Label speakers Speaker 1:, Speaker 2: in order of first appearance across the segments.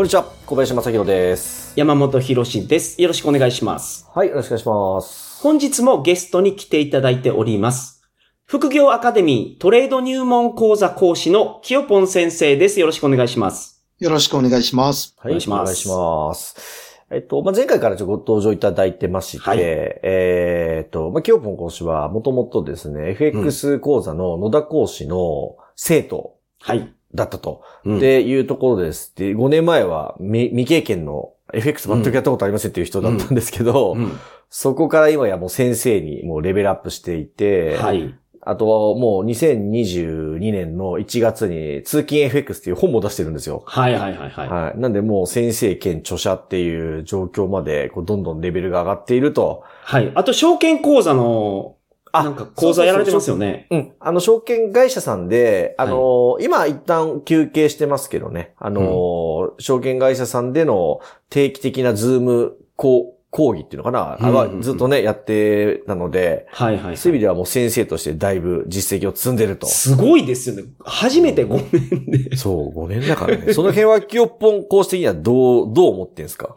Speaker 1: こんにちは、小林正宏です。
Speaker 2: 山本博史です。よろしくお願いします。
Speaker 1: はい、よろしくお願いします。
Speaker 2: 本日もゲストに来ていただいております。副業アカデミートレード入門講座講師の清ポン先生です。よろしくお願いします。
Speaker 3: よろしくお願いします。
Speaker 1: はい、
Speaker 2: お願いします
Speaker 1: お願いします。えっと、まあ、前回からちょっとご登場いただいてまして、
Speaker 2: はい
Speaker 1: えーっと、まあ、キヨポン講師はもともとですね、FX 講座の野田講師の生徒
Speaker 2: はい。
Speaker 1: だったと、
Speaker 2: うん
Speaker 1: っていうところです。で、5年前は未未経験の FX 全くやったことありませんっていう人だったんですけど、
Speaker 2: うん
Speaker 1: そこから今やもう先生にもうレベルアップしていて、
Speaker 2: はい。
Speaker 1: あとはもう2022年の1月に通勤 FX っていう本も出してるんですよ。
Speaker 2: はいはいはいはい。
Speaker 1: はい。なんでもう先生兼著者っていう状況までこうどんどんレベルが上がっていると。
Speaker 2: はい。あと、証券講座の、
Speaker 1: あ
Speaker 2: なんか講座やられてますよね。
Speaker 1: うん。あの、証券会社さんで、あのー今一旦休憩してますけどね。あのー証券会社さんでの定期的なズーム講講義っていうのかな、
Speaker 2: うんうんうん
Speaker 1: はずっとね、やってたので、
Speaker 2: はいはいはい。
Speaker 1: そういう意味ではもう先生としてだいぶ実績を積んでると。
Speaker 2: すごいですよね。初めて5年で。
Speaker 1: そう、5年だからね。その辺は、清っぽん講師的にはどう、どう思ってんすか？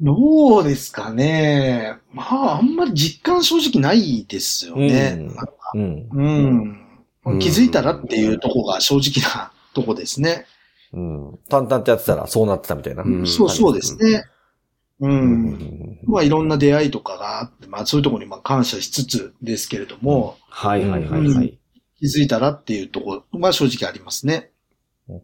Speaker 3: どうですかね。まあ、あんまり実感正直ないですよね。
Speaker 1: うん。
Speaker 3: うん。
Speaker 2: うん
Speaker 3: 気づいたらっていうとこが正直なとこですね。
Speaker 1: うん。淡々とやってたらそうなってたみたいな。
Speaker 2: うん
Speaker 3: そうそうですね。う。
Speaker 1: うんん。
Speaker 3: まあ、いろんな出会いとかがあって、まあ、そういうところにまあ感謝しつつですけれども、
Speaker 2: はいはいはいはい。
Speaker 3: 気づいたらっていうところは正直ありますね。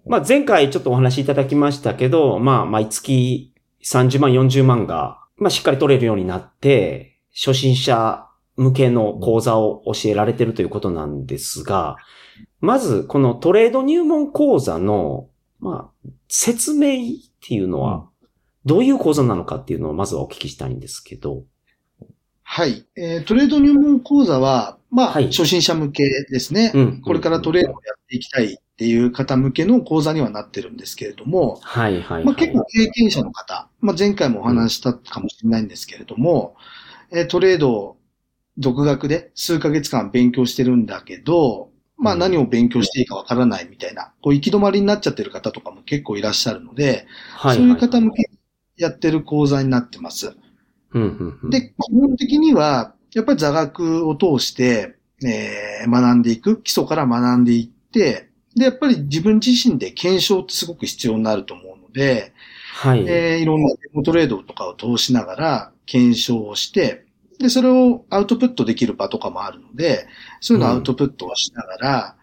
Speaker 2: まあ、前回ちょっとお話しいただきましたけど、まあ、毎月30万、40万が、まあ、しっかり取れるようになって、初心者向けの講座を教えられてるということなんですが、まず、このトレード入門講座の、まあ、説明っていうのは、どういう講座なのかっていうのをまずはお聞きしたいんですけど。
Speaker 3: はい。えートレード入門講座は、まあ、
Speaker 2: はい
Speaker 3: 初心者向けですね。
Speaker 2: うん。
Speaker 3: これからトレードをやっていきたいっていう方向けの講座にはなってるんですけれども、
Speaker 2: はいはい、はい。
Speaker 3: まあ、結構経験者の方、まあ、前回もお話ししたかもしれないんですけれども、えートレードを独学で数ヶ月間勉強してるんだけど、まあ
Speaker 2: うん
Speaker 3: 何を勉強していいかわからないみたいな、こう行き止まりになっちゃってる方とかも結構いらっしゃるので、
Speaker 2: はい
Speaker 3: そういう方向けにやってる講座になってます。
Speaker 2: うんうんうん、
Speaker 3: で、基本的には、やっぱり座学を通して、えー学んでいく、基礎から学んでいって、で、やっぱり自分自身で検証ってすごく必要になると思うので、
Speaker 2: はい。
Speaker 3: えーいろんなデモトレードとかを通しながら検証をして、で、それをアウトプットできる場とかもあるので、そういうのをアウトプットをしながら、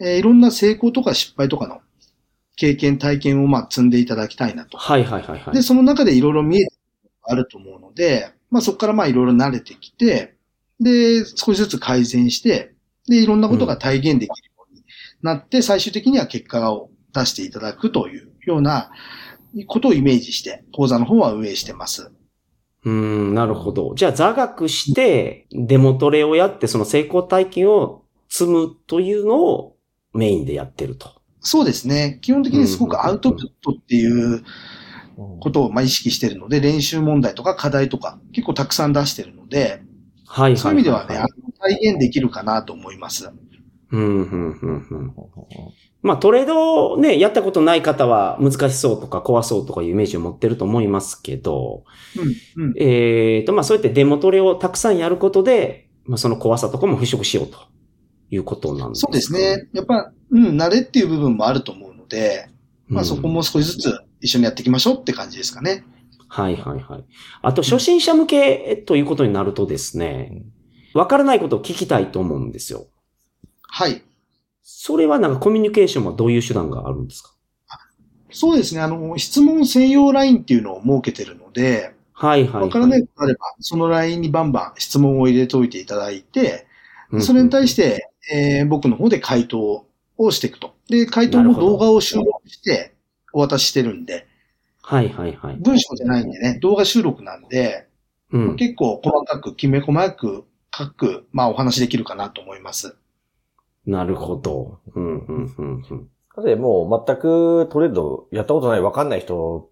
Speaker 3: えーいろんな成功とか失敗とかの経験、体験をまあ積んでいただきたいなと。
Speaker 2: はいはいはいはい。
Speaker 3: で、その中でいろいろ見えてあると思うので、まあそこからまあいろいろ慣れてきて、で、少しずつ改善して、で、いろんなことが体現できるなって、最終的には結果を出していただくというようなことをイメージして、講座の方は運営してます。
Speaker 2: うーん、なるほど。じゃあ座学して、デモトレをやって、その成功体験を積むというのをメインでやってると。
Speaker 3: そうですね。基本的にすごくアウトプットっていうことをまあ意識してるので、練習問題とか課題とか結構たくさん出してるので、
Speaker 2: はいはいはい、
Speaker 3: そういう意味ではね、体現できるかなと思います。
Speaker 2: うん、うん、うん、うん。まあトレードをね、やったことない方は難しそうとか怖そうとかいうイメージを持ってると思いますけど、
Speaker 3: うん、うん。
Speaker 2: えーと、まあそうやってデモトレをたくさんやることで、まあその怖さとかも払拭しようということなんですか？
Speaker 3: そうです。ね。やっぱ、うん、慣れっていう部分もあると思うので、まあそこ
Speaker 2: うん
Speaker 3: も少しずつ一緒にやっていきましょうって感じですかね。
Speaker 2: はいはいはい。あと、初心者向けということになるとですね、わからないことを聞きたいと思うんですよ。
Speaker 3: はい。
Speaker 2: それはなんかコミュニケーションはどういう手段があるんですか？
Speaker 3: そうですね。あの、質問専用ラインっていうのを設けてるので、
Speaker 2: はいはい、はい。
Speaker 3: わからないことがあれば、そのラインにバンバン質問を入れておいていただいて、
Speaker 2: うん
Speaker 3: それに対して、えー僕の方で回答をしていくとで、回答も動画を収録してお渡ししてるんで、
Speaker 2: はいはいはい。
Speaker 3: 文章じゃないんでね、動画収録なんで、
Speaker 2: うん。
Speaker 3: 結構細かく、きめ細く書く、まあお話できるかなと思います。
Speaker 2: なるほど。うん、うん、うん、うん。
Speaker 1: で、もう全くトレードやったことないわかんない人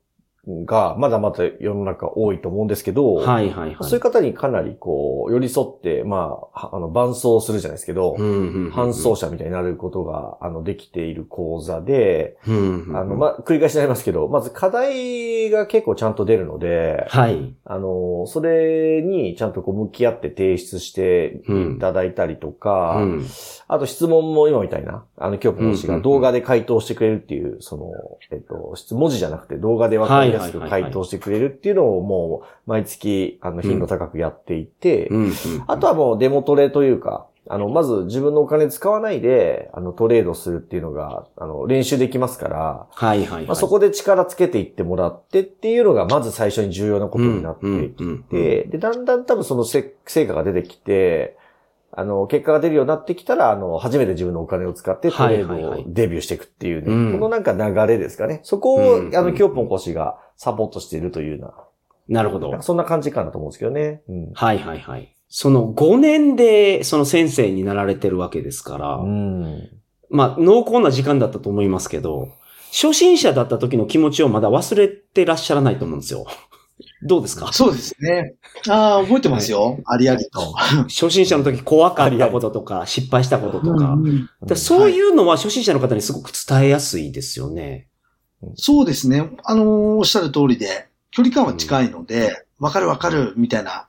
Speaker 1: がまだまだ世の中多いと思うんですけど、
Speaker 2: はいはいはい。
Speaker 1: そういう方にかなりこう、寄り添って、まあ、はあの、伴走するじゃないですけど、
Speaker 2: うんうんうんうん、
Speaker 1: 搬送者みたいになることが、あの、できている講座で、
Speaker 2: うんうんうん。
Speaker 1: あの、まあ、繰り返しになりますけど、まず課題が結構ちゃんと出るので、
Speaker 2: はい。
Speaker 1: あの、それにちゃんとこう向き合って提出していただいたりとか、
Speaker 2: うん。
Speaker 1: あと質問も今みたいな、あの、今日講師
Speaker 2: うんうんうん
Speaker 1: が動画で回答してくれるっていう、その、えっと、質文字じゃなくて動画でわかりやすく回答してくれるっていうのをもう、毎月、あの、頻度高くやっていて。あとはもうデモトレというか、あの、まず自分のお金使わないで、あの、トレードするっていうのが、あの、練習できますから、
Speaker 2: はいはいはい。
Speaker 1: まあ、そこで力つけていってもらってっていうのが、まず最初に重要なことになってきて、
Speaker 2: うん
Speaker 1: で、で、だんだん多分そのせ成果が出てきて、あの、結果が出るようになってきたら、あの、初めて自分のお金を使ってトレードをデビューしていくっていうね、
Speaker 2: うん
Speaker 1: このなんか流れですかね。そこを、
Speaker 2: うん
Speaker 1: あの、キョーポンがサポートしているというよう
Speaker 2: なるほど。
Speaker 1: そんな感じかなと思うんですけどね。うん。
Speaker 2: はいはいはい。その5年でその先生になられてるわけですから、
Speaker 1: うん。
Speaker 2: まあ濃厚な時間だったと思いますけど、初心者だった時の気持ちをまだ忘れてらっしゃらないと思うんですよ。どうですか？
Speaker 3: そうですね。ああ、覚えてますよ。ありありと。
Speaker 2: 初心者の時怖かったこととか、失敗したこととか。
Speaker 3: うんうん
Speaker 2: でそういうのは初心者の方にすごく伝えやすいですよね。
Speaker 3: そうですね。あのーおっしゃる通りで、距離感は近いので、わ、かるわかる、みたいな、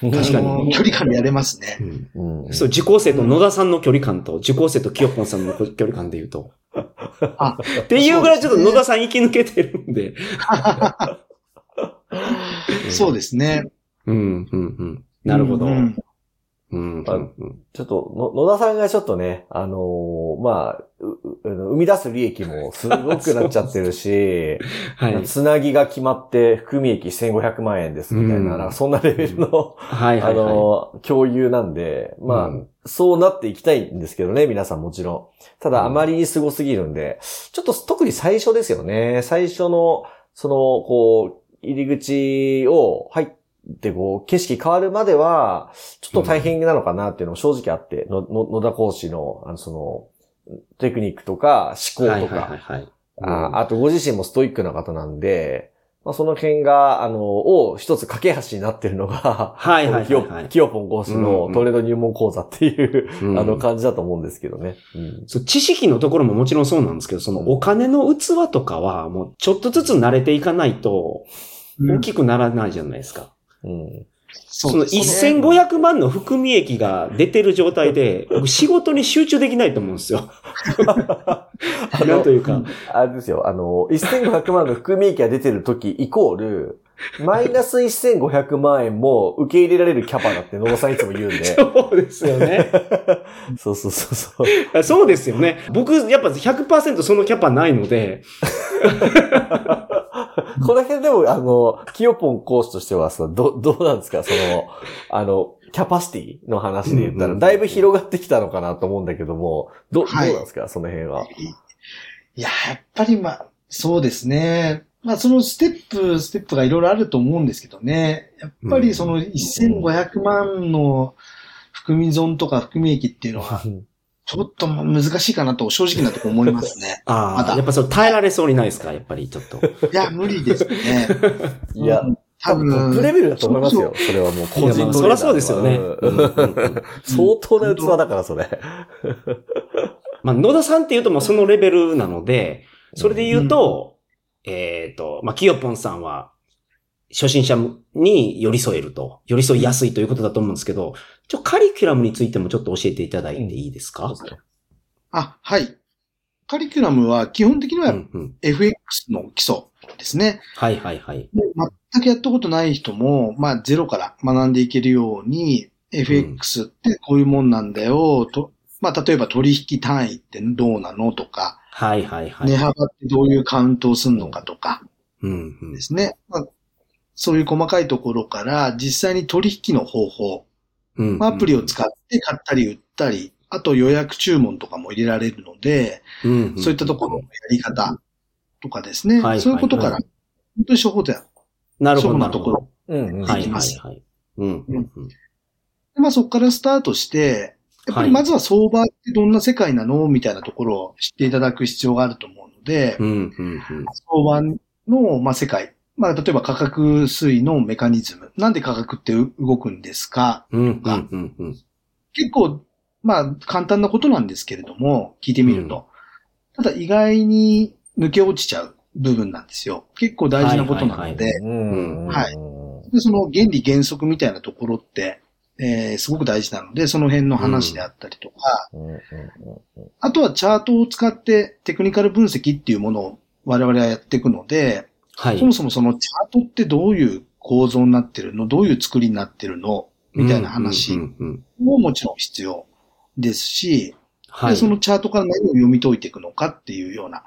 Speaker 2: 確かに
Speaker 3: あのー距離感でやれますね。
Speaker 1: うん。
Speaker 2: そう、受講生と野田さんの距離感と、受講生と清ポンさんの距離感で言うと。
Speaker 3: あ
Speaker 2: っていうぐらいちょっと野田さん生き抜けてるんで。
Speaker 3: そうですね。
Speaker 2: うん、うん、うん。なるほど。
Speaker 3: う
Speaker 2: うんん、うん、うん。
Speaker 1: ちょっと、の野田さんがちょっとね、あのーまあ、ううあの生み出す利益もすごくなっちゃってるし、
Speaker 2: はい。
Speaker 1: つなぎが決まって含み益1500万円ですみたいな、
Speaker 2: うん
Speaker 1: なんかそんなレベルの、
Speaker 2: はい、
Speaker 1: あ
Speaker 2: はい、は
Speaker 1: の、共有なんで、まあ、
Speaker 2: うん
Speaker 1: そうなっていきたいんですけどね、皆さんもちろん。ただ、あまりに凄すぎるんで、ちょっと特に最初ですよね。最初の、その、こう、入り口を入って、こう、景色変わるまでは、ちょっと大変なのかなっていうのも正直あって、のの野田講師の、あの、その、テクニックとか思
Speaker 2: い。
Speaker 1: 考
Speaker 2: はい、はい、
Speaker 1: とか、
Speaker 2: はい。
Speaker 1: ああとご自身もストイックな方なんで、まあ、その辺が、あの、を一つ架け橋になってるのが、
Speaker 2: はいはいはい
Speaker 1: キヨ
Speaker 2: はい
Speaker 1: キヨポン講師
Speaker 2: うんうん
Speaker 1: のトレード入門講座っていう、
Speaker 2: うん
Speaker 1: あの感じだと思うんですけどね。うん
Speaker 2: そう知識のところももちろんそうなんですけど、そのお金の器とかは、もうちょっとずつ慣れていかないと、大きくならないじゃないですか。
Speaker 1: うん
Speaker 2: その1500万の含み益が出てる状態で、僕仕事に集中できないと思うんですよ。なんというか。
Speaker 1: あれですよ、あの、1500万の含み益が出てる時イコール、マイナス1500万円も受け入れられるキャパだって野田さんいつも言うんで。
Speaker 2: そうですよね。
Speaker 1: そうそうそうそう。
Speaker 2: そうですよね。僕、やっぱ100%そのキャパないので、
Speaker 1: この辺でも、あの、キヨポン講師としてはさ、ど、どうなんですか？その、あの、キャパシティの話で言ったら、だいぶ広がってきたのかなと思うんだけども、ど、どう
Speaker 3: はい
Speaker 1: なんですか？その辺は。
Speaker 3: いや、やっぱりまあ、そうですね。まあ、そのステップ、ステップがいろいろあると思うんですけどね。やっぱりその1500万の含み損とか含み益っていうのは、ちょっと難しいかなと正直なとこ思いますね。
Speaker 2: ああ、
Speaker 3: まだ
Speaker 2: やっぱそれ耐えられそうにないですかやっぱりちょっと。
Speaker 3: いや、無理ですね。
Speaker 1: いや
Speaker 3: うん
Speaker 1: 多分、トップレベルだと思いますよ。それはもう個人。
Speaker 2: そりゃそうですよね。
Speaker 1: うん
Speaker 2: うんうんうん
Speaker 1: 相当な器だから、それ。
Speaker 2: まあ、野田さんって言うともうそのレベルなので、それで言うと、えっ、と、まあ、キヨポンさんは、初心者に寄り添えると、寄り添いやすいということだと思うんですけど、ちょ、カリキュラムについてもちょっと教えていただいていいですか、
Speaker 3: あ、はい。カリキュラムは基本的には
Speaker 2: うんうん、
Speaker 3: FX の基礎ですね。
Speaker 2: はいはいはい。
Speaker 3: もう全くやったことない人も、まあ、ゼロから学んでいけるように、FX ってこういうもんなんだよ、と、まあ、例えば取引単位ってどうなのとか、
Speaker 2: はいはいはい。
Speaker 3: 値幅ってどういうカウントをするのかとか
Speaker 2: うんうん
Speaker 3: で。すね。まあ、そういう細かいところから、実際に取引の方法、
Speaker 2: うん
Speaker 3: まあアプリを使って買ったり売ったり、あと予約注文とかも入れられるので、
Speaker 2: うん
Speaker 3: そういったところのやり方とかですね。
Speaker 2: はい
Speaker 3: そういうことから、
Speaker 2: はい
Speaker 3: 本当に処方で
Speaker 2: なるほど。
Speaker 3: そうなところ。
Speaker 1: うんうん。
Speaker 2: はい
Speaker 3: できます
Speaker 2: はいはい。うんうんうん
Speaker 3: でまあそこからスタートして、やっぱりまずは相場ってどんな世界なの？みたいなところを知っていただく必要があると思うので、
Speaker 2: うんうんうん
Speaker 3: 相場の、まあ、世界。まあ、例えば価格推移のメカニズム。なんで価格って動くんですか？
Speaker 2: うんうんうんうん
Speaker 3: 結構、まあ、簡単なことなんですけれども、聞いてみると。ただ意外に抜け落ちちゃう部分なんですよ。結構大事なことなので、
Speaker 2: はい
Speaker 1: うん。
Speaker 3: はいでその原理原則みたいなところって、えーすごく大事なので、その辺の話であったりとか、
Speaker 1: うんうんうん
Speaker 3: あとはチャートを使ってテクニカル分析っていうものを我々はやっていくので、
Speaker 2: はい。
Speaker 3: そもそもそのチャートってどういう構造になってるの？どういう作りになってるの？みたいな話
Speaker 2: うんうんうん
Speaker 3: ももちろん必要ですし、
Speaker 2: は
Speaker 3: そのチャートから何を読み解いていくのかっていうような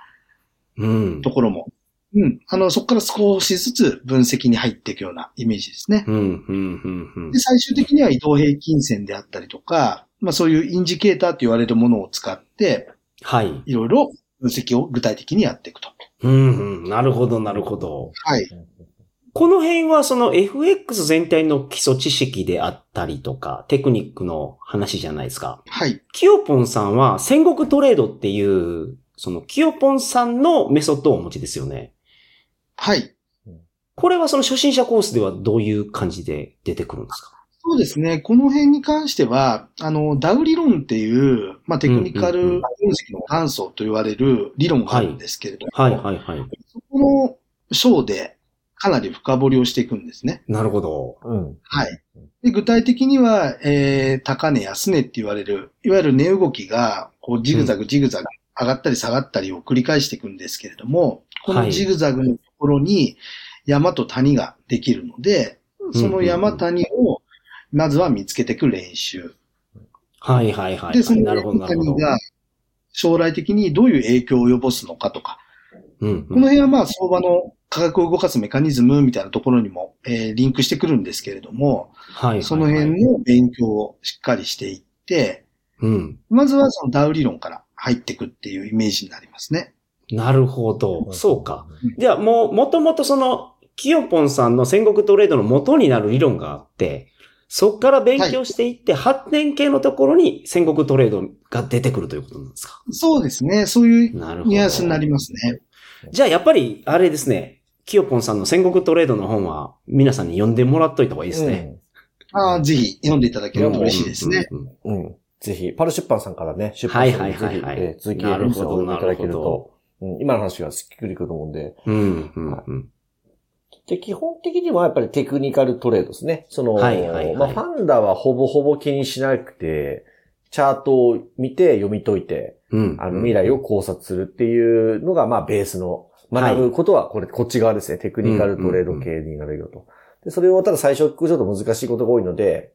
Speaker 2: うん
Speaker 3: ところも、うん。あの、そこから少しずつ分析に入っていくようなイメージですね。
Speaker 2: うんうんうんうん
Speaker 3: で、最終的には移動平均線であったりとか、まあそういうインジケーターと言われるものを使って、
Speaker 2: はい。
Speaker 3: いろいろ分析を具体的にやっていくと。
Speaker 2: うんうん。なるほど、なるほど。
Speaker 3: はい。
Speaker 2: この辺はその FX 全体の基礎知識であったりとか、テクニックの話じゃないですか。
Speaker 3: はい。
Speaker 2: キヨポンさんは戦国トレードっていう、そのキヨポンさんのメソッドをお持ちですよね。
Speaker 3: はい。
Speaker 2: これはその初心者コースではどういう感じで出てくるんですか？
Speaker 3: そうですね。この辺に関しては、あの、ダウ理論っていう、まあ、テクニカル分析の元祖と言われる理論があるんですけれども、
Speaker 2: はいはいはい。
Speaker 3: そこの章でかなり深掘りをしていくんですね。
Speaker 2: なるほど。
Speaker 1: うん。
Speaker 3: はい。で具体的には、えー、高値、安値って言われる、いわゆる値動きが、こう、ジグザグ、ジグザグ、上がったり下がったりを繰り返していくんですけれども、こ
Speaker 2: はい
Speaker 3: のジグザグのところに山と谷ができるので、その山谷をまずは見つけていく練習。
Speaker 2: はいはいはい。
Speaker 3: で、その
Speaker 2: なるほどなるほど。
Speaker 3: 谷が将来的にどういう影響を及ぼすのかとか、
Speaker 2: うん
Speaker 3: この辺はまあ相場の価格を動かすメカニズムみたいなところにも、えーリンクしてくるんですけれども、
Speaker 2: はいはいはい。
Speaker 3: その辺の勉強をしっかりしていって、
Speaker 2: うん。
Speaker 3: まずはそのダウ理論から入っていくっていうイメージになりますね。
Speaker 2: なるほど。そうか。
Speaker 3: うん
Speaker 2: じゃあもう、もともとその、キヨポンさんの戦国トレードの元になる理論があって、そこから勉強していって、発展系のところに戦国トレードが出てくるということなんですか？
Speaker 3: そうですね。そういう
Speaker 2: なるほど。
Speaker 3: ニュアンスになりますね。
Speaker 2: じゃあやっぱり、あれですね、キヨポンさんの戦国トレードの本は皆さんに読んでもらっといた方がいいですね。
Speaker 3: ああぜひ読んでいただければ嬉しいですね。
Speaker 2: うんうんうん。
Speaker 1: うん。ぜひ、パル出版さんからね、出
Speaker 2: はい
Speaker 1: 版してぜひ、続き
Speaker 2: なるほど
Speaker 1: エピソードをいただける
Speaker 2: なるほ
Speaker 1: と、うん、今の話がしっくりくると思うんで。
Speaker 2: うんうんうん
Speaker 1: で、基本的にはやっぱりテクニカルトレードですね。その、
Speaker 2: はいはいはい
Speaker 1: まあ、ファンダはほぼほぼ気にしなくて、チャートを見て読み解いて、
Speaker 2: うん。
Speaker 1: あの、未来を考察するっていうのが、まあ、ベースの、学ぶことは、これ、こっち側ですね。テクニカルトレード系になるよと。で、それを、ただ最初、ちょっと難しいことが多いので、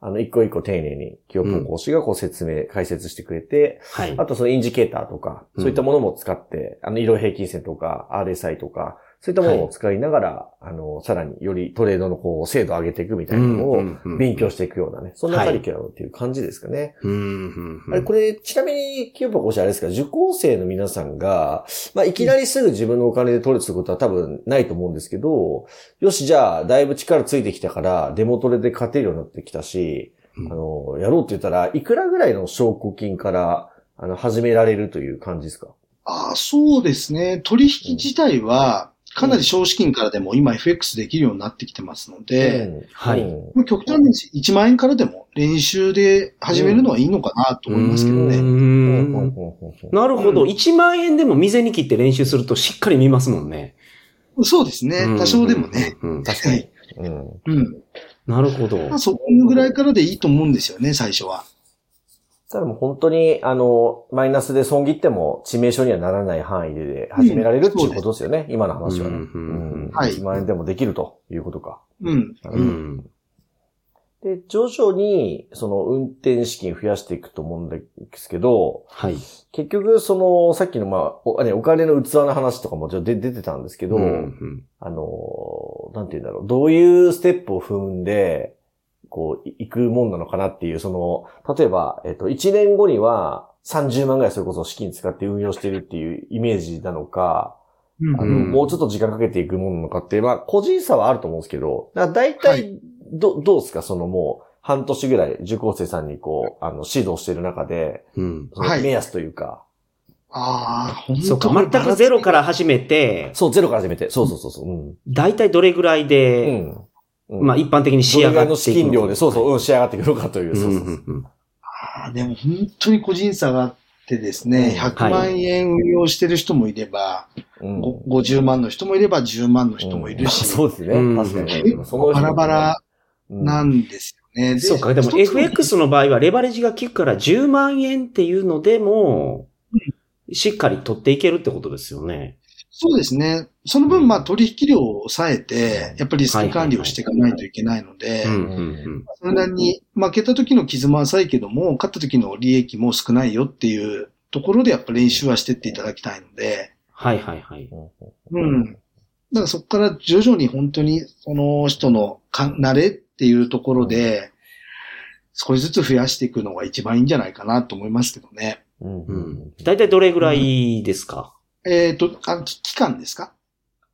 Speaker 1: あの、一個一個丁寧に、清子講師がこう説明、解説してくれて、
Speaker 2: はい。
Speaker 1: あとそのインジケーターとか、
Speaker 2: うん
Speaker 1: そういったものも使って、あの、移動平均線とか、RSI とか、そういったものを使いながら、あの、さらによりトレードのこう、精度を上げていくみたいなのを勉強していくようなね、そんなカリキュラムっていう感じですかね。
Speaker 2: うんうんうん
Speaker 1: あれ、これ、ちなみに、清子講師あれですか、受講生の皆さんが、まあ、いきなりすぐ自分のお金で取るってことは多分ないと思うんですけど、よし、じゃあ、だいぶ力ついてきたから、デモトレで勝てるようになってきたし、
Speaker 2: うん。
Speaker 1: あの、やろうって言ったら、いくらぐらいの証拠金から、あの、始められるという感じですか？
Speaker 3: ああ、そうですね。取引自体は、かなり少資金からでも今 FX できるようになってきてますので、
Speaker 1: うん
Speaker 2: はい
Speaker 3: 極端に1万円からでも練習で始めるのはいいのかなと思いますけどね。
Speaker 2: なるほど。
Speaker 3: うん
Speaker 2: 1万円でも未に切って練習するとしっかり見ますもんね。
Speaker 3: そうですね。多少でもね。
Speaker 2: うん。うん
Speaker 1: 確かに。うん。
Speaker 3: うん。
Speaker 2: なるほど。
Speaker 3: まあ、そこぐらいからでいいと思うんですよね、最初は。
Speaker 1: ただもう本当に、あの、マイナスで損切っても致命傷にはならない範囲で始められるっていうことですよね、今の話はね。
Speaker 2: うんうんうん
Speaker 3: はい
Speaker 1: 1万円でもできるということか。
Speaker 3: うん。
Speaker 2: うん。
Speaker 1: で、徐々に、その、運転資金増やしていくと思うんですけど、
Speaker 2: はい。
Speaker 1: 結局、その、さっきの、まあ、お,、ね、お金の器の話とかもちょっと出出てたんですけど、
Speaker 2: うん
Speaker 1: あの、なんて言うんだろう、どういうステップを踏んで、こう、い行くもんなのかなっていう、その、例えば、えっと、1年後には30万ぐらいそれこそ資金使って運用してるっていうイメージなのか、
Speaker 3: うん
Speaker 1: あの、
Speaker 2: うん
Speaker 1: もうちょっと時間かけていくものなのかって、まあ、個人差はあると思うんですけど、だから大
Speaker 3: は
Speaker 1: 体、ど、どうですか？そのもう、半年ぐらい受講生さんにこう、あの、指導してる中で、
Speaker 2: うん。
Speaker 1: 目安というか、
Speaker 3: ああ、本当
Speaker 2: そうか、全くゼロから始めて、
Speaker 1: そう、ゼロから始めて、そうそうそうそう、うん。
Speaker 2: 大体どれぐらいで、
Speaker 1: うん。うん
Speaker 2: まあ一般的に仕上がっていく
Speaker 1: 資金量で、そうそう、
Speaker 2: う
Speaker 1: うん、仕上がってくるかという、
Speaker 2: ん。
Speaker 1: そうそうそう。
Speaker 3: あーでも本当に個人差があってですね、
Speaker 1: うん
Speaker 3: 100万円運用してる人もいれば、
Speaker 1: うん
Speaker 3: ご50万の人もいれば10万の人もいるし、
Speaker 1: そうですね。
Speaker 2: うん
Speaker 1: 確かに。
Speaker 3: 結構バラバラな
Speaker 1: うん
Speaker 3: んですよね。
Speaker 2: そうか、でも FX の場合はレバレッジが効くから10万円っていうのでも、しっかり取っていけるってことですよね。
Speaker 3: そうですね。その分、まあ取引量を抑えて、やっぱりリスク管理をしていかないといけないので、それなりに負けた時の傷も浅いけども、勝った時の利益も少ないよっていうところでやっぱ練習はしてっていただきたいので、
Speaker 2: はいはいはい。
Speaker 3: うん。だからそこから徐々に本当にその人のか慣れっていうところで、少しずつ増やしていくのが一番いいんじゃないかなと思いますけどね。
Speaker 1: うん
Speaker 2: う
Speaker 1: うんん。
Speaker 2: 大体どれぐらいですか、
Speaker 3: えっ、と、あの、期間ですか？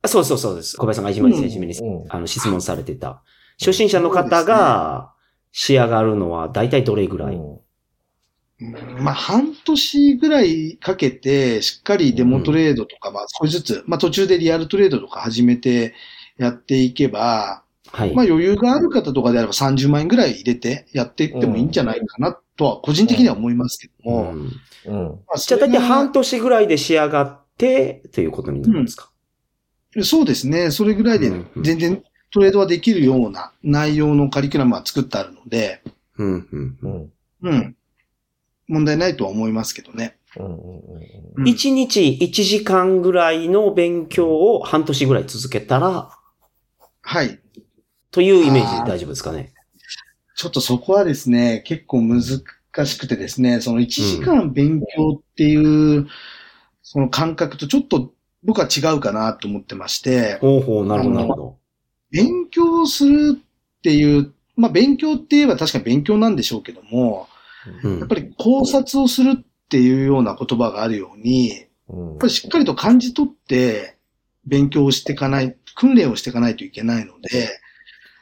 Speaker 2: あそうそうそうです。小林さんがいじめに選手に、
Speaker 1: うん
Speaker 2: あの質問されてた。初心者の方が仕上がるのは大体どれぐらい、
Speaker 1: うん
Speaker 3: うんまあ、半年ぐらいかけて、しっかりデモトレードとか、まあ、少しずつ、まあ、途中でリアルトレードとか始めてやっていけば、
Speaker 2: はい。
Speaker 3: まあ、余裕がある方とかであれば30万円ぐらい入れてやっていってもいいんじゃないかなとは、個人的には思いますけども。
Speaker 2: うん
Speaker 1: うん。
Speaker 3: まあ
Speaker 2: じゃあ大体半年ぐらいで仕上がって、ということになるんですか、
Speaker 3: そうですね。それぐらいで
Speaker 2: うんうん
Speaker 3: 全然トレードはできるような内容のカリキュラムは作ってあるので、
Speaker 2: うん、うん、うん。
Speaker 1: うん。
Speaker 3: うん。問題ないとは思いますけどね。
Speaker 1: うんうん
Speaker 3: うん
Speaker 2: 1日1時間ぐらいの勉強を半年ぐらい続けたら、
Speaker 3: はい。
Speaker 2: というイメージで大丈夫ですかね？
Speaker 3: ちょっとそこはですね、結構難しくてですね、その1時間勉強っていう、その感覚とちょっと僕は違うかなと思ってまして、
Speaker 2: ほうほう、なるほど、なるほど。
Speaker 3: 勉強するっていう、まあ勉強って言えば確かに勉強なんでしょうけども、
Speaker 2: うん
Speaker 3: やっぱり考察をするっていうような言葉があるように、や
Speaker 1: うん
Speaker 3: っぱりしっかりと感じ取って勉強をしていかない、訓練をしていかないといけないので、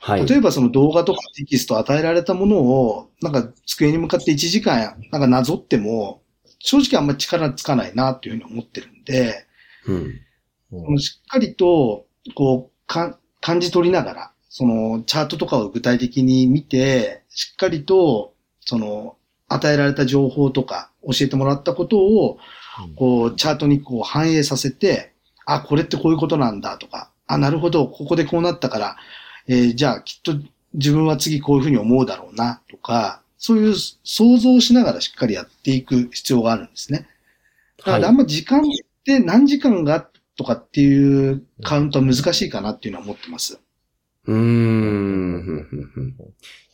Speaker 2: はい。
Speaker 3: 例えばその動画とかテキスト与えられたものを、なんか机に向かって1時間なんかなぞっても、正直あんまり力つかないなっていうふうに思ってるんで、
Speaker 2: うん。
Speaker 3: そのしっかりと、こう、か感じ取りながら、そのチャートとかを具体的に見て、しっかりと、その、与えられた情報とか、教えてもらったことを、こう、チャートにこう反映させて、あ、これってこういうことなんだとか、あ、なるほど、ここでこうなったから、えーじゃあきっと自分は次こういうふうに思うだろうな、とか、そういう想像をしながらしっかりやっていく必要があるんですね。だからあんま時間って何時間がとかっていうカウントは難しいかなっていうのは思ってます。
Speaker 2: うーん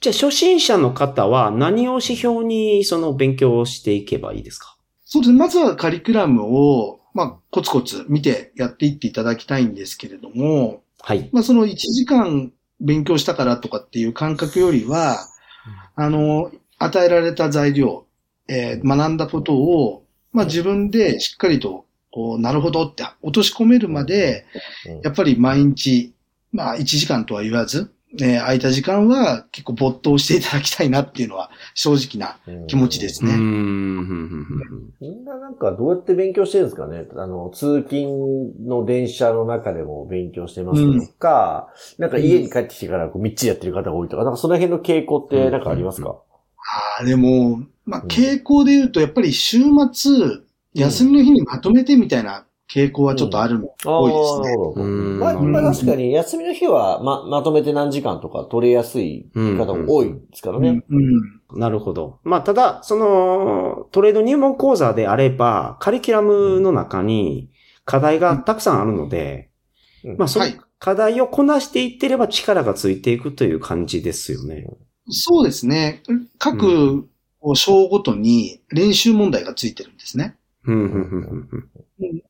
Speaker 2: じゃあ、初心者の方は何を指標にその勉強をしていけばいいですか？
Speaker 3: そうですね。まずはカリキュラムを、まあ、コツコツ見てやっていっていただきたいんですけれども、
Speaker 2: はい。
Speaker 3: まあ、その1時間勉強したからとかっていう感覚よりは、あの、与えられた材料、えー学んだことを、まあ、自分でしっかりと、こう、なるほどって落とし込めるまで、やっぱり毎日、まあ、1時間とは言わず、えー空いた時間は結構没頭していただきたいなっていうのは正直な気持ちです。ね。
Speaker 1: みんななんかどうやって勉強してるんですかね？あの、通勤の電車の中でも勉強してますとか、なんか家に帰ってきてからこうみっちりやってる方が多いとか、なんかその辺の傾向ってなんかありますか、
Speaker 3: ああ、でも、まあ、
Speaker 1: うん。
Speaker 3: 傾向で言うと、やっぱり週末、休みの日にまとめてみたいな傾向はちょっとあるの、多いですね。
Speaker 1: まあ、まあ確かに休みの日はま、まとめて何時間とか取れやすい方も多いですからね。
Speaker 3: うんうん
Speaker 2: なるほど。まあ、ただ、その、トレード入門講座であれば、カリキュラムの中に課題がたくさんあるので、
Speaker 1: うん
Speaker 2: まあ、その
Speaker 3: はい
Speaker 2: 課題をこなしていってれば力がついていくという感じですよね。
Speaker 3: そうですね。各章ごとに練習問題がついてるんですね。
Speaker 2: うん、うん、うん、うん。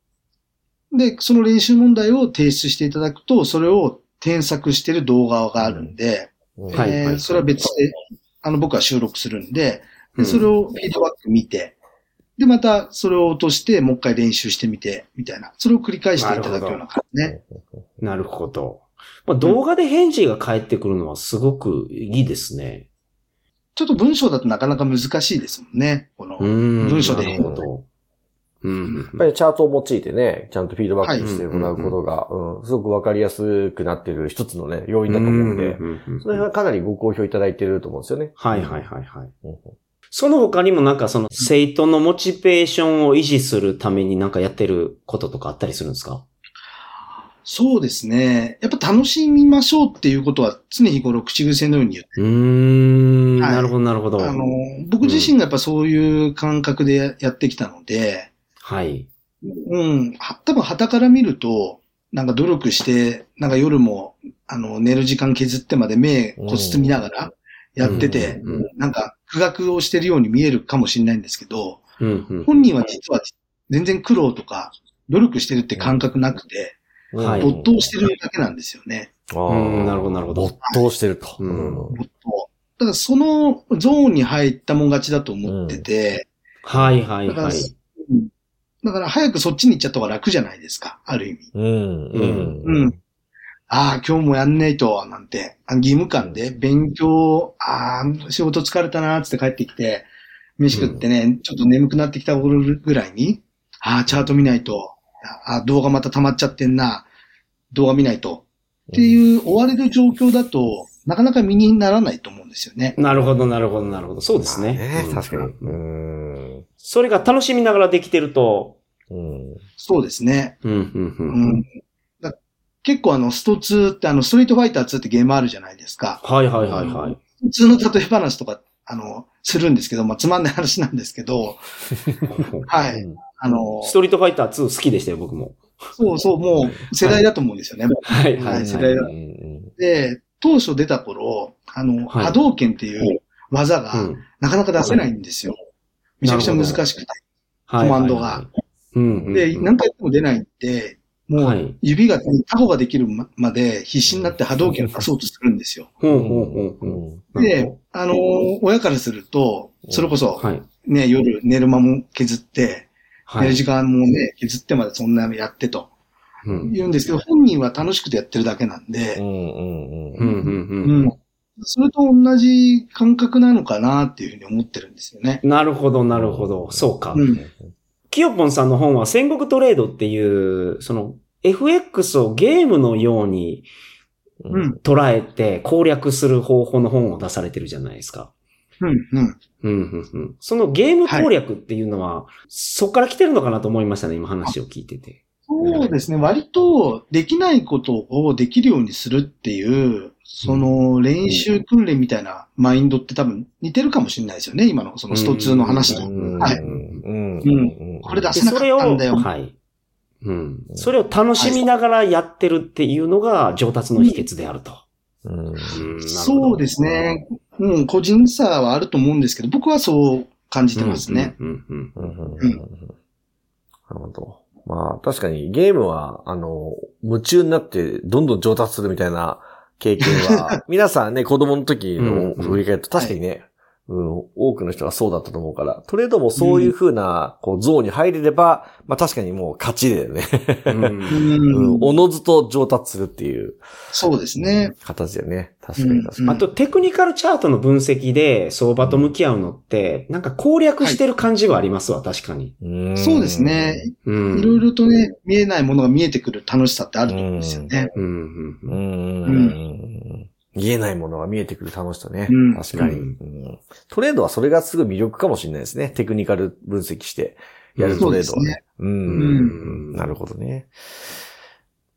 Speaker 3: で、その練習問題を提出していただくと、それを添削してる動画があるんで、えーそれは別で、あの、僕は収録するんで、
Speaker 2: うん
Speaker 3: でそれをフィードバック見て、で、またそれを落として、もう一回練習してみて、みたいな。それを繰り返していただくような感じね。
Speaker 2: なるほど。まあ、動画で返事が返ってくるのはすごくいいですね。
Speaker 3: ちょっと文章だとなかなか難しいですもんね。この、
Speaker 2: うん。
Speaker 3: 文章で
Speaker 2: なるほど。うん。
Speaker 1: やっぱりチャートを用いてね、ちゃんとフィードバックしてもらうことが、うん、すごくわかりやすくなっている一つのね、要因だと思うんで、その辺はかなりご好評いただいていると思うんですよね。
Speaker 2: はいはいはいはい。
Speaker 1: うん
Speaker 2: その他にもなんかその生徒のモチベーションを維持するためになんかやってることとかあったりするんですか？
Speaker 3: そうですね。やっぱ楽しみましょうっていうことは常日頃口癖のように言って、
Speaker 2: うーん。
Speaker 3: はい
Speaker 2: なるほどなるほど。
Speaker 3: あの、僕自身がやっぱそういう感覚でやってきたので、
Speaker 2: はい。
Speaker 3: うん、は多分旗から見ると、なんか努力して、なんか夜も、あの、寝る時間削ってまで目こすつ見ながらやってて、
Speaker 2: うんうん
Speaker 3: なんか苦学をしてるように見えるかもしれないんですけど、
Speaker 2: うんうん
Speaker 3: 本人は実は全然苦労とか努力してるって感覚なくて、
Speaker 2: はい
Speaker 3: 没頭してるだけなんですよね。
Speaker 1: あー
Speaker 2: うんなるほどなるほど
Speaker 1: 没頭してると。
Speaker 2: うん
Speaker 3: 没頭。だからそのゾーンに入ったもん勝ちだと思ってて、
Speaker 2: はいはい
Speaker 3: だから、
Speaker 2: はい。
Speaker 3: うんだから早くそっちに行っちゃった方が楽じゃないですか、ある意味。
Speaker 1: うん。うん。
Speaker 3: うん。ああ、今日もやんないと、なんて、あ義務感で勉強、ああ、仕事疲れたな、つって帰ってきて、飯食ってね、ちょっと眠くなってきた頃ぐらいに、ああ、チャート見ないと、ああ、動画また溜まっちゃってんな、動画見ないと、っていう追われる状況だと、なかなか身にならないと思うんですよね。
Speaker 2: なるほどなるほどなるほど。そうですね。
Speaker 1: ね
Speaker 2: うん
Speaker 1: 確かに。うん。
Speaker 2: それが楽しみながらできてると、
Speaker 1: うん。
Speaker 3: そうですね。
Speaker 2: うん、うん、
Speaker 3: う
Speaker 2: うん。
Speaker 3: ん。だ結構あの、スト2ってあの、ストリートファイター2ってゲームあるじゃないですか。
Speaker 2: はいはいはいはい。
Speaker 3: 普通の例え話とか、あの、するんですけど、まあ、つまんない話なんですけど、はい。あの、
Speaker 2: ストリートファイター2好きでしたよ、僕も。
Speaker 3: そうそう、もう世代だと思うんですよね。
Speaker 2: はい
Speaker 3: は
Speaker 2: はいいはい。
Speaker 3: 世代だ
Speaker 1: うん
Speaker 3: で、当初出た頃、あの、
Speaker 2: はい
Speaker 3: 波動拳っていう技が
Speaker 2: うん
Speaker 3: なかなか出せないんですよ。めちゃくちゃ難しくて。
Speaker 2: はい
Speaker 3: コマンドが。で、何回やっても出ないんで、もう
Speaker 2: はい。
Speaker 3: 指が、タコができるまで必死になって波動拳を出そうとするんですよ。で、あの、親からすると、それこそ、
Speaker 2: はい。
Speaker 3: ね、夜寝る間も削って、
Speaker 2: はい。
Speaker 3: 寝る時間もね、削ってまでそんなのやってと
Speaker 2: うん。
Speaker 3: 言うんですけど、本人は楽しくてやってるだけなんで、
Speaker 1: うん。うん。
Speaker 2: うんうん
Speaker 3: う
Speaker 2: うん
Speaker 3: ん。それと同じ感覚なのかなっていうふうに思ってるんですよね。
Speaker 2: なるほど、なるほど。そうか
Speaker 3: う。ん。
Speaker 2: キヨポンさんの本は戦国トレードっていう、その FX をゲームのように
Speaker 3: うん。
Speaker 2: 捉えて攻略する方法の本を出されてるじゃないですか。
Speaker 3: うん。うん。
Speaker 2: うんうんうん、そのゲーム攻略っていうのは、そこから来てるのかなと思いましたね、今話を聞いてて。
Speaker 3: そうですね。割とできないことをできるようにするっていう、その練習訓練みたいなマインドって多分似てるかもしれないですよね。今のそのスト2の話と。
Speaker 1: うん。
Speaker 3: はい
Speaker 1: うん。
Speaker 3: うんこれ出
Speaker 2: で、
Speaker 3: せなかったんだよ。
Speaker 2: はい。うん。それを楽しみながらやってるっていうのが上達の秘訣であると。
Speaker 3: そうです。ね。うん、個人差はあると思うんですけど、僕はそう感じてますね。
Speaker 2: うん
Speaker 1: なるほど。まあ、確かにゲームは、あの、夢中になってどんどん上達するみたいな経験は、皆さんね、子供の時の振り返ると確かにね、うん、多くの人がそうだったと思うから、トレードもそういう風な、こう、ゾーンに入れれば、まあ確かにもう勝ちだよね。
Speaker 2: う
Speaker 3: ん
Speaker 1: おのずと上達するっていう
Speaker 3: そうですね。
Speaker 1: 形だよね。確かに確かに。
Speaker 2: あと、テクニカルチャートの分析で相場と向き合うのって、なんか攻略してる感じはありますわ、確かに。
Speaker 1: うん
Speaker 3: そうですね。
Speaker 2: うん。
Speaker 3: いろいろとね、見えないものが見えてくる楽しさってあると思うんですよね。
Speaker 2: うんうん
Speaker 1: う
Speaker 2: うん
Speaker 1: んうん見えないものが見えてくる楽しさね。
Speaker 3: うん
Speaker 1: 確かに、
Speaker 2: うん
Speaker 1: うんトレードはそれがすごい魅力かもしれないですね。テクニカル分析してやるトレードはね。うん
Speaker 2: うん
Speaker 1: なるほどね。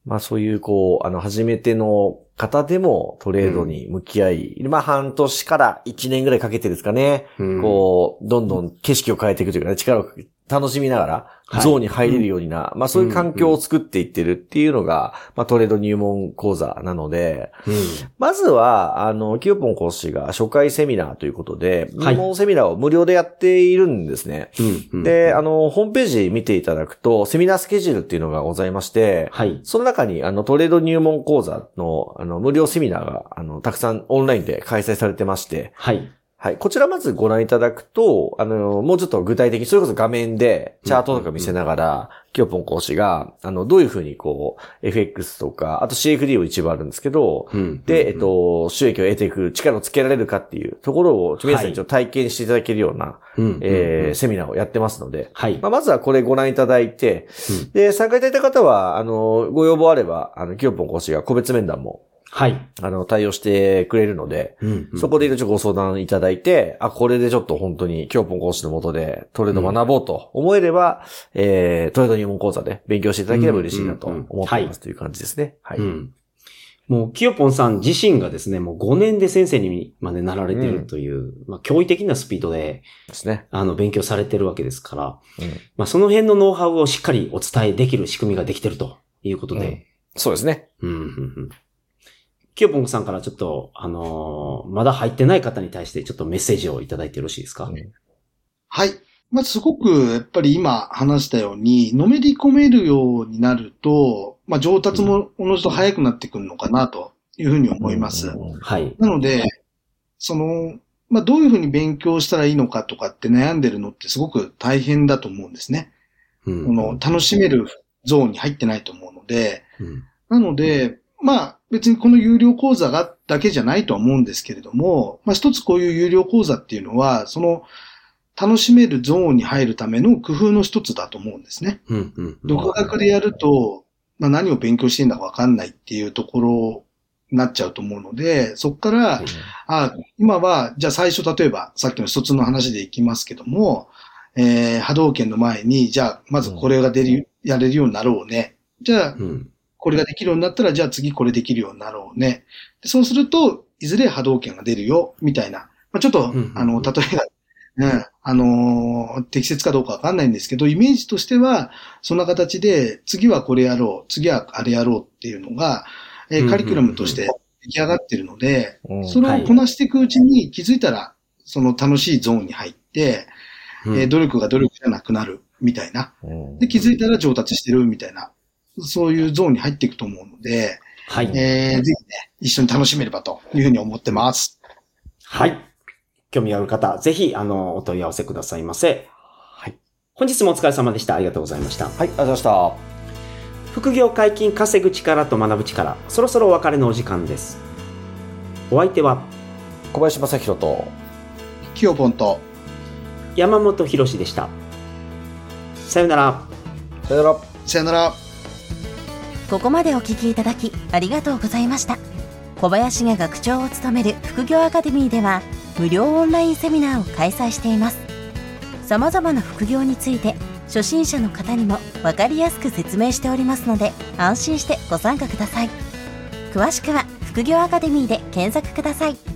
Speaker 1: まあそういうこう、あの、初めての方でもトレードに向き合い、まあ半年から1年ぐらいかけてですかね。
Speaker 2: うん
Speaker 1: こう、どんどん景色を変えていくというかね、力を楽しみながら、
Speaker 2: はい
Speaker 1: ゾーンに入れるようにな、まあそういう環境を作っていってるっていうのが、まあトレード入門講座なので、
Speaker 2: うん。
Speaker 1: まずは、あの、キヨポン講師が初回セミナーということで、
Speaker 2: はい
Speaker 1: 入門セミナーを無料でやっているんですね。
Speaker 2: うん。
Speaker 1: で、あの、ホームページ見ていただくと、セミナースケジュールっていうのがございまして、
Speaker 2: はい。
Speaker 1: その中に、あの、トレード入門講座の、あの、無料セミナーが、あの、たくさんオンラインで開催されてまして、
Speaker 2: はい。
Speaker 1: はい。こちらまずご覧いただくと、あの、もうちょっと具体的に、それこそ画面で、チャートとか見せながら、キヨポン講師が、あの、どういうふうにこう、FX とか、あと CFD を一部あるんですけど、
Speaker 2: うん。
Speaker 1: で、えっと、収益を得ていく力をつけられるかっていうところを、皆さんにちょっと体験していただけるような、
Speaker 2: うん、
Speaker 1: えーセミナーをやってますので、
Speaker 2: はい。
Speaker 1: まあ、まずはこれご覧いただいて、
Speaker 2: うん
Speaker 1: で、参加いただいた方は、あの、ご要望あれば、あの、キヨポン講師が個別面談も、
Speaker 2: はい。
Speaker 1: あの、対応してくれるので、
Speaker 2: うん
Speaker 1: そこでいろいろご相談いただいて、あ、これでちょっと本当に、キヨポン講師のもとでトレード学ぼうと思えれば、えー、トレード入門講座で勉強していただければ嬉しいなと思ってい
Speaker 2: はい
Speaker 1: ますという感じですね。はい。
Speaker 2: うん。もう、きよぽんさん自身がですね、もう5年で先生にまでなられてるという、まあ、驚異的なスピードで、
Speaker 1: ですね。
Speaker 2: あの、勉強されてるわけですから、
Speaker 1: うん
Speaker 2: まあ、その辺のノウハウをしっかりお伝えできる仕組みができてるということで、
Speaker 1: そうですね。
Speaker 2: うん、うん、うん。きよぽんさんからちょっと、あのーまだ入ってない方に対してちょっとメッセージをいただいてよろしいですか、
Speaker 1: うん
Speaker 3: はい。まあ、すごく、やっぱり今話したように、のめり込めるようになると、まあ、上達もおのずと早くなってくるのかなというふうに思います。
Speaker 1: うん
Speaker 2: はい。
Speaker 3: なので、その、まあ、どういうふうに勉強したらいいのかとかって悩んでるのってすごく大変だと思うんですね。
Speaker 2: うん
Speaker 3: この、楽しめるゾーンに入ってないと思うので、
Speaker 2: うん
Speaker 3: なので、まあ別にこの有料講座がだけじゃないとは思うんですけれども、まあ一つこういう有料講座っていうのは、その楽しめるゾーンに入るための工夫の一つだと思うんですね。
Speaker 2: うん、うん。
Speaker 3: 独学でやると、まあ何を勉強していいんだかわかんないっていうところになっちゃうと思うので、そこから、あ今は、じゃあ最初例えばさっきの一つの話でいきますけども、えー波動拳の前に、じゃあまずこれが出る、やれるようになろうね。じゃあ
Speaker 2: うん。
Speaker 3: これができるようになったら、じゃあ次これできるようになろうね。でそうすると、いずれ波動拳が出るよ、みたいな。まあ、ちょっと、
Speaker 2: うんうん
Speaker 3: あの、例えば、うん、あのー適切かどうかわかんないんですけど、イメージとしては、そんな形で、次はこれやろう、次はあれやろうっていうのが、えー
Speaker 2: うんうんうん
Speaker 3: カリキュラムとして出来上がってるので、
Speaker 1: うん
Speaker 3: それをこなしていくうちに気づいたら、その楽しいゾーンに入って、
Speaker 2: うん
Speaker 3: えー努力が努力じゃなくなる、みたいな。
Speaker 1: うん
Speaker 3: で、気づいたら上達してる、みたいな。そういうゾーンに入っていくと思うので、
Speaker 2: はい。
Speaker 3: えー、ぜひね、一緒に楽しめればというふうに思ってます。
Speaker 2: はい。興味ある方、ぜひ、あの、お問い合わせくださいませ。
Speaker 1: はい。
Speaker 2: 本日もお疲れ様でした。ありがとうございました。
Speaker 1: はい、ありがとうございました。
Speaker 2: 副業解禁稼ぐ力と学ぶ力、そろそろお別れのお時間です。お相手は
Speaker 1: 小林正宏と、
Speaker 3: キヨポンと、
Speaker 2: 山本博史でした。さよなら。
Speaker 1: さよなら。
Speaker 3: さよなら。
Speaker 4: ここまでお聞きいただきありがとうございました。小林が学長を務める副業アカデミーでは無料オンラインセミナーを開催しています。様々な副業について初心者の方にも分かりやすく説明しておりますので安心してご参加ください。詳しくは副業アカデミーで検索ください。